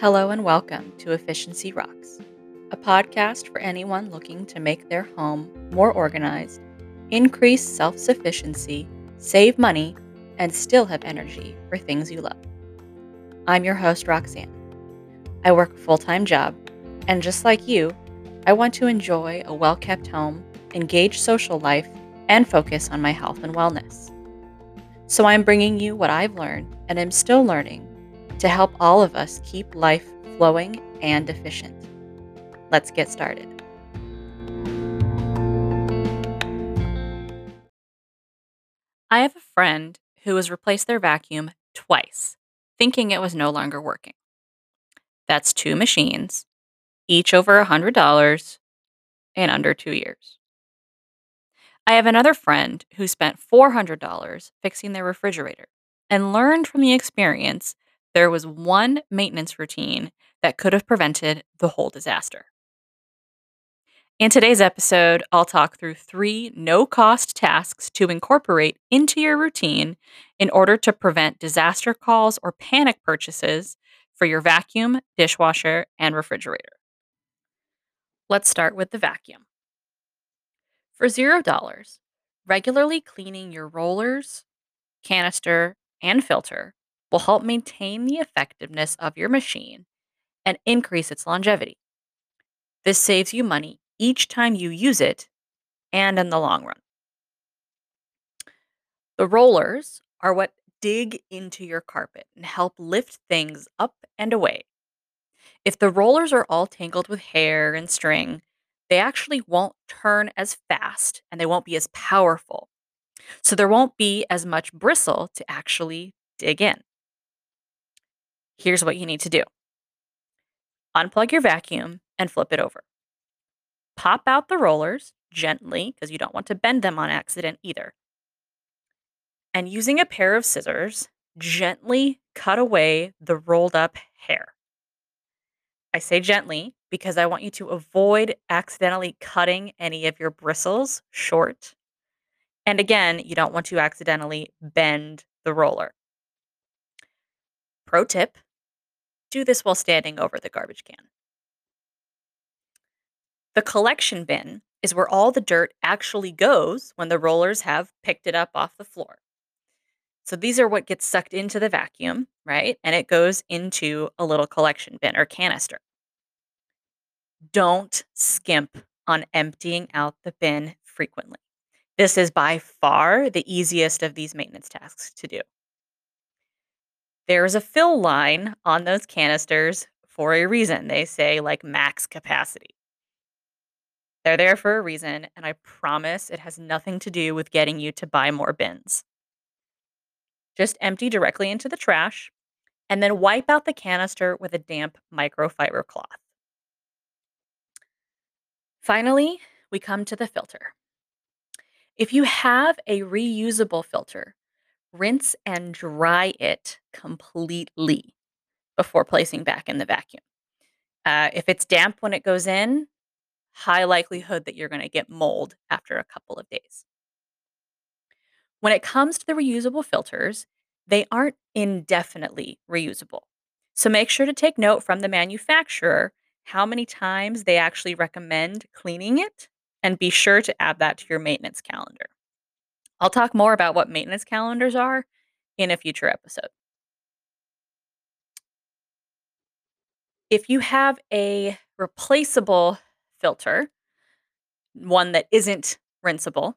Hello and welcome to Efficiency Rox, a podcast for anyone looking to make their home more organized, increase self sufficiency, save money, and still have energy for things you love. I'm your host, Roxanne. I work a full time job, and just like you, I want to enjoy a well kept home, engage social life, and focus on my health and wellness. So I'm bringing you what I've learned and am still learning to help all of us keep life flowing and efficient. Let's get started. I have a friend who has replaced their vacuum twice, thinking it was no longer working. That's two machines, each over $100 in under two years. I have another friend who spent $400 fixing their refrigerator and learned from the experience there was one maintenance routine that could have prevented the whole disaster. In today's episode, I'll talk through three no cost tasks to incorporate into your routine in order to prevent disaster calls or panic purchases for your vacuum, dishwasher, and refrigerator. Let's start with the vacuum. For $0, regularly cleaning your rollers, canister, and filter will help maintain the effectiveness of your machine and increase its longevity. This saves you money each time you use it and in the long run. The rollers are what dig into your carpet and help lift things up and away. If the rollers are all tangled with hair and string, they actually won't turn as fast and they won't be as powerful. So there won't be as much bristle to actually dig in. Here's what you need to do unplug your vacuum and flip it over. Pop out the rollers gently because you don't want to bend them on accident either. And using a pair of scissors, gently cut away the rolled up hair. I say gently because I want you to avoid accidentally cutting any of your bristles short. And again, you don't want to accidentally bend the roller. Pro tip do this while standing over the garbage can. The collection bin is where all the dirt actually goes when the rollers have picked it up off the floor. So these are what gets sucked into the vacuum, right? And it goes into a little collection bin or canister. Don't skimp on emptying out the bin frequently. This is by far the easiest of these maintenance tasks to do. There's a fill line on those canisters for a reason. They say like max capacity. They're there for a reason, and I promise it has nothing to do with getting you to buy more bins. Just empty directly into the trash and then wipe out the canister with a damp microfiber cloth. Finally, we come to the filter. If you have a reusable filter, rinse and dry it completely before placing back in the vacuum. Uh, if it's damp when it goes in, high likelihood that you're going to get mold after a couple of days. When it comes to the reusable filters, they aren't indefinitely reusable. So make sure to take note from the manufacturer how many times they actually recommend cleaning it and be sure to add that to your maintenance calendar. I'll talk more about what maintenance calendars are in a future episode. If you have a replaceable filter, one that isn't rinsable,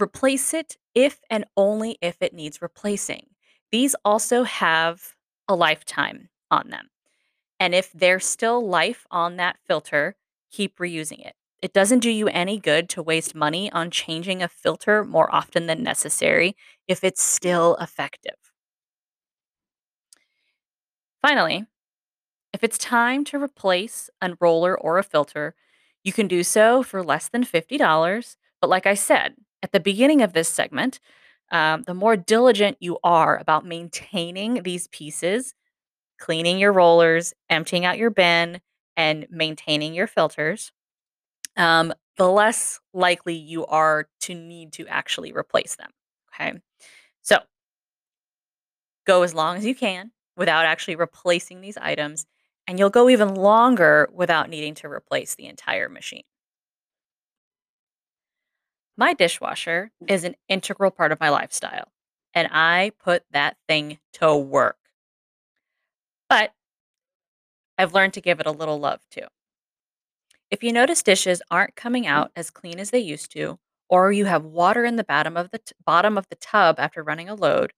replace it if and only if it needs replacing. These also have a lifetime on them. And if there's still life on that filter, keep reusing it. It doesn't do you any good to waste money on changing a filter more often than necessary if it's still effective. Finally, if it's time to replace a roller or a filter, you can do so for less than $50. But like I said at the beginning of this segment, um, the more diligent you are about maintaining these pieces, cleaning your rollers, emptying out your bin, and maintaining your filters, um, the less likely you are to need to actually replace them. Okay. So go as long as you can without actually replacing these items, and you'll go even longer without needing to replace the entire machine. My dishwasher is an integral part of my lifestyle, and I put that thing to work. But I've learned to give it a little love too. If you notice dishes aren't coming mm-hmm. out as clean as they used to, or you have water in the bottom of the t- bottom of the tub after running a load,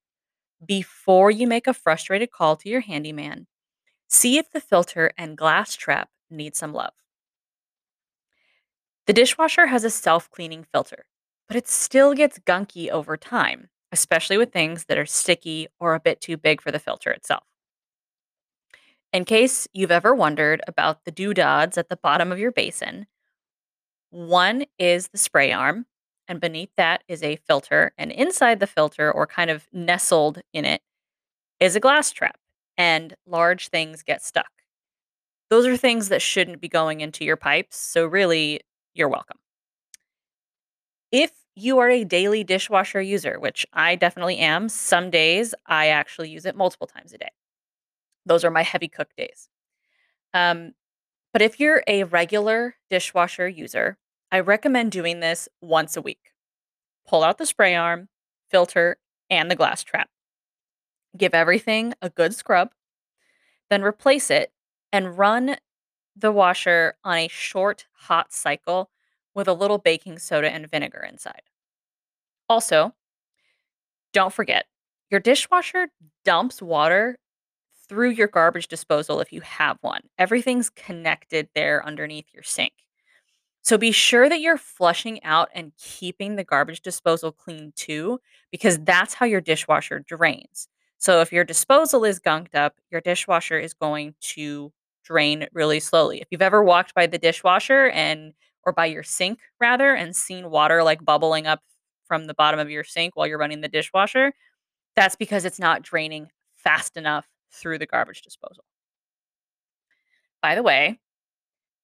before you make a frustrated call to your handyman, see if the filter and glass trap need some love. The dishwasher has a self-cleaning filter, but it still gets gunky over time, especially with things that are sticky or a bit too big for the filter itself. In case you've ever wondered about the doodads at the bottom of your basin, one is the spray arm, and beneath that is a filter. And inside the filter, or kind of nestled in it, is a glass trap, and large things get stuck. Those are things that shouldn't be going into your pipes. So, really, you're welcome. If you are a daily dishwasher user, which I definitely am, some days I actually use it multiple times a day. Those are my heavy cook days. Um, but if you're a regular dishwasher user, I recommend doing this once a week. Pull out the spray arm, filter, and the glass trap. Give everything a good scrub, then replace it and run the washer on a short, hot cycle with a little baking soda and vinegar inside. Also, don't forget, your dishwasher dumps water through your garbage disposal if you have one. Everything's connected there underneath your sink. So be sure that you're flushing out and keeping the garbage disposal clean too, because that's how your dishwasher drains. So if your disposal is gunked up, your dishwasher is going to drain really slowly. If you've ever walked by the dishwasher and or by your sink rather and seen water like bubbling up from the bottom of your sink while you're running the dishwasher, that's because it's not draining fast enough through the garbage disposal. By the way,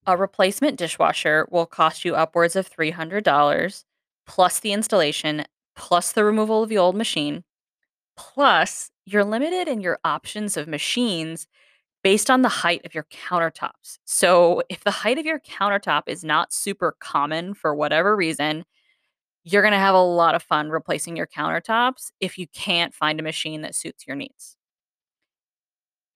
a replacement dishwasher will cost you upwards of $300 plus the installation, plus the removal of the old machine. Plus, you're limited in your options of machines based on the height of your countertops. So, if the height of your countertop is not super common for whatever reason, you're going to have a lot of fun replacing your countertops if you can't find a machine that suits your needs.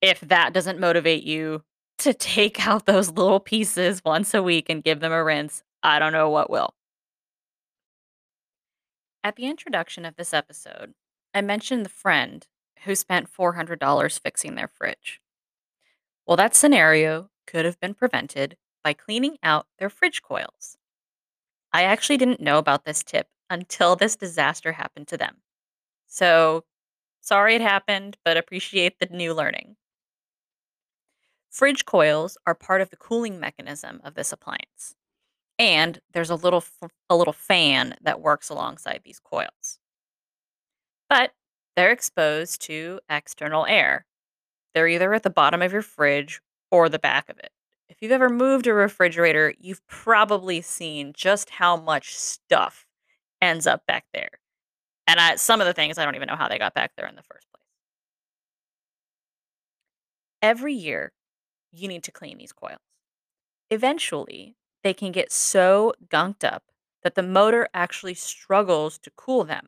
If that doesn't motivate you to take out those little pieces once a week and give them a rinse, I don't know what will. At the introduction of this episode, I mentioned the friend who spent $400 fixing their fridge. Well, that scenario could have been prevented by cleaning out their fridge coils. I actually didn't know about this tip until this disaster happened to them. So, sorry it happened, but appreciate the new learning. Fridge coils are part of the cooling mechanism of this appliance. And there's a little a little fan that works alongside these coils. But they're exposed to external air. They're either at the bottom of your fridge or the back of it. If you've ever moved a refrigerator, you've probably seen just how much stuff ends up back there. And I, some of the things I don't even know how they got back there in the first place. Every year, you need to clean these coils. Eventually, they can get so gunked up that the motor actually struggles to cool them.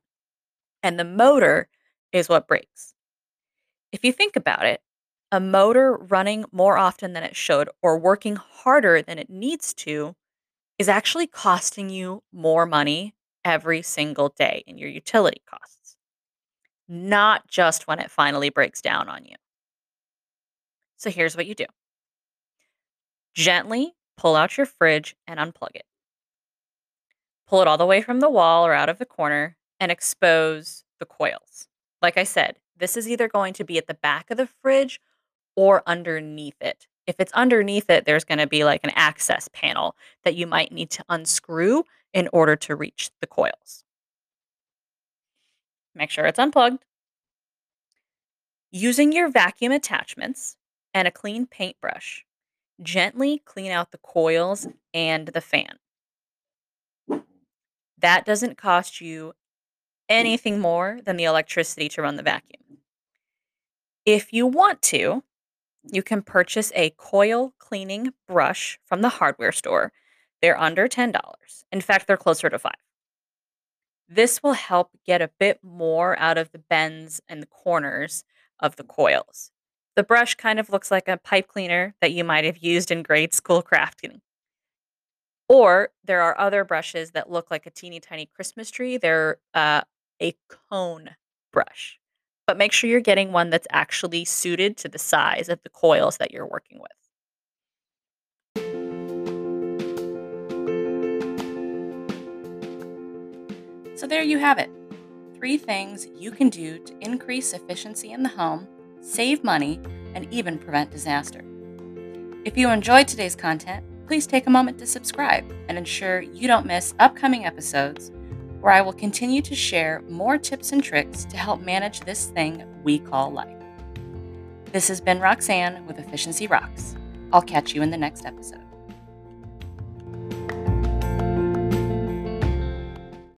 And the motor is what breaks. If you think about it, a motor running more often than it should or working harder than it needs to is actually costing you more money every single day in your utility costs, not just when it finally breaks down on you. So here's what you do Gently pull out your fridge and unplug it. Pull it all the way from the wall or out of the corner and expose the coils. Like I said, this is either going to be at the back of the fridge or underneath it. If it's underneath it, there's going to be like an access panel that you might need to unscrew in order to reach the coils. Make sure it's unplugged. Using your vacuum attachments and a clean paintbrush, Gently clean out the coils and the fan. That doesn't cost you anything more than the electricity to run the vacuum. If you want to, you can purchase a coil cleaning brush from the hardware store. They're under $10. In fact, they're closer to 5. This will help get a bit more out of the bends and the corners of the coils. The brush kind of looks like a pipe cleaner that you might have used in grade school crafting. Or there are other brushes that look like a teeny tiny Christmas tree. They're uh, a cone brush. But make sure you're getting one that's actually suited to the size of the coils that you're working with. So there you have it. Three things you can do to increase efficiency in the home, save money, and even prevent disaster. If you enjoyed today's content, please take a moment to subscribe and ensure you don't miss upcoming episodes where I will continue to share more tips and tricks to help manage this thing we call life. This has been Roxanne with Efficiency Rox. I'll catch you in the next episode.